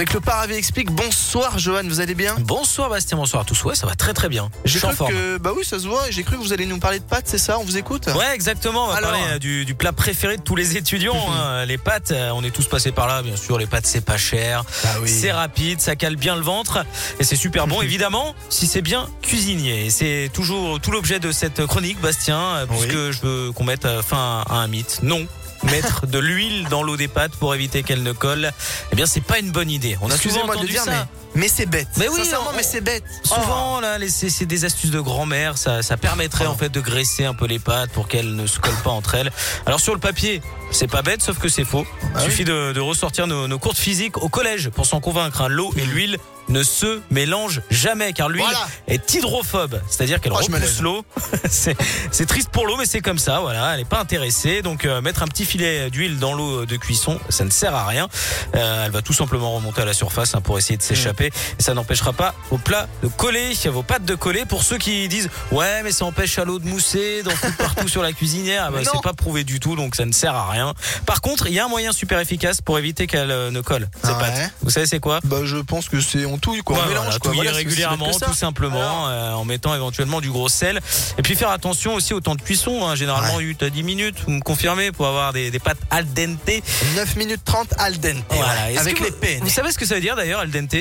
Avec le Paravé Explique. Bonsoir Johan, vous allez bien Bonsoir Bastien, bonsoir à tous. Ouais, ça va très très bien. Je J'ai cru forme. que bah oui ça se voit. et J'ai cru que vous allez nous parler de pâtes, c'est ça On vous écoute Ouais, exactement. On va Alors parler euh, du, du plat préféré de tous les étudiants. hein. Les pâtes, euh, on est tous passés par là, bien sûr. Les pâtes, c'est pas cher. Bah oui. C'est rapide, ça cale bien le ventre et c'est super bon évidemment si c'est bien cuisinier. C'est toujours tout l'objet de cette chronique Bastien euh, Oui. puisque je veux qu'on mette fin à un mythe. Non. Mettre de l'huile dans l'eau des pâtes pour éviter qu'elle ne colle, eh bien c'est pas une bonne idée. On a souvent de entendu le dire, ça. mais, mais c'est bête. Mais oui, Sincèrement, on- mais c'est bête. Souvent, là, les- c'est des astuces de grand-mère. Ça, ça permettrait Oh. en fait de graisser un peu les pâtes pour qu'elles ne se collent pas entre elles. Alors sur le papier, c'est pas bête, sauf que c'est faux. Il Ah suffit de, de ressortir nos, nos cours de physique au collège pour s'en convaincre. hein. L'eau et l'huile ne se mélangent jamais, car l'huile Voilà. est hydrophobe, c'est-à-dire qu'elle Oh, repousse l'eau. c'est triste pour l'eau, mais c'est comme ça. Voilà, elle est pas intéressée. Donc euh, mettre un petit filet d'huile dans l'eau de cuisson, ça ne sert à rien. Euh, elle va tout simplement remonter à la surface hein, pour essayer de s'échapper. Et ça n'empêchera pas vos plats de coller, vos pâtes de coller. Pour ceux qui disent ouais, mais ça empêche à l'eau de mousser, d'en foutre partout sur la cuisinière, ah bah, c'est pas prouvé du tout, donc ça ne sert à rien. Par contre, il y a un moyen super efficace pour éviter qu'elle euh, ne colle ces Ah ouais. Vous savez c'est quoi? Bah je pense que c'est on touille quoi. Ouais, on mélange voilà, quoi. touiller Voilà, régulièrement, tout simplement, euh, en mettant éventuellement du gros sel. Et puis faire attention aussi au temps de cuisson. hein. Généralement, 8 à 10 minutes, vous me confirmez, pour avoir des, des pâtes al dente. 9 minutes 30 al dente. Voilà. Est-ce Avec que les vous- peines. Vous savez ce que ça veut dire d'ailleurs, al dente?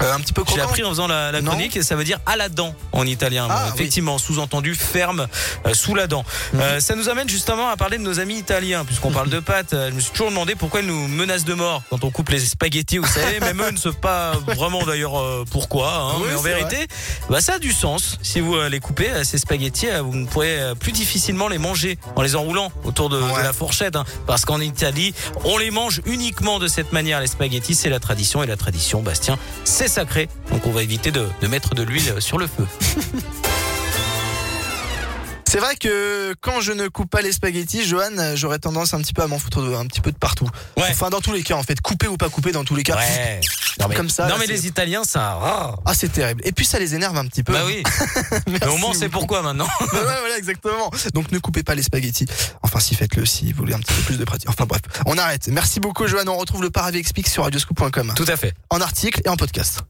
Euh, un petit peu croquant. appris en faisant la, la chronique et ça veut dire à la dent en italien. Ah, Bon, effectivement, sous-entendu ferme euh, sous la dent. Mhm. Euh, ça nous amène justement à parler de nos amis italiens, puisqu'on parle de pâtes. Euh, Je me suis toujours demandé pourquoi ils nous menacent de mort quand on coupe les spaghettis. Vous savez, même eux ne savent pas vraiment d'ailleurs euh, pourquoi. hein, Oui, mais en vérité, bah, ça a du sens. Si vous euh, les coupez, euh, ces spaghettis, euh, vous ne pourrez euh, plus difficilement les manger en les enroulant autour de, la fourchette. hein, parce qu'en Italie, on les mange uniquement de cette manière. Les spaghettis, c'est la tradition. Et la tradition, Bastien, c'est sacré. Donc on va éviter de, de mettre de l'huile sur le feu. C'est vrai que quand je ne coupe pas les spaghettis, Johan, j'aurais tendance un petit peu à m'en foutre de- un petit peu de partout. Ouais. Enfin, dans tous les cas, en fait, couper ou pas couper, dans tous les cas. Ouais. Non mais, Comme ça, non là, mais les Italiens, ça. ah. Ah, c'est terrible. Et puis ça les énerve un petit peu. Bah oui. Mais au moins, c'est pourquoi maintenant. Bah ouais, voilà, exactement. Donc ne coupez pas les spaghettis. Enfin, si faites-le si vous voulez un petit peu plus de pratique. Enfin bref, on arrête. Merci beaucoup, Johan. On retrouve le Paravé Explique sur radioscoop.com Tout à fait. en article et en podcast.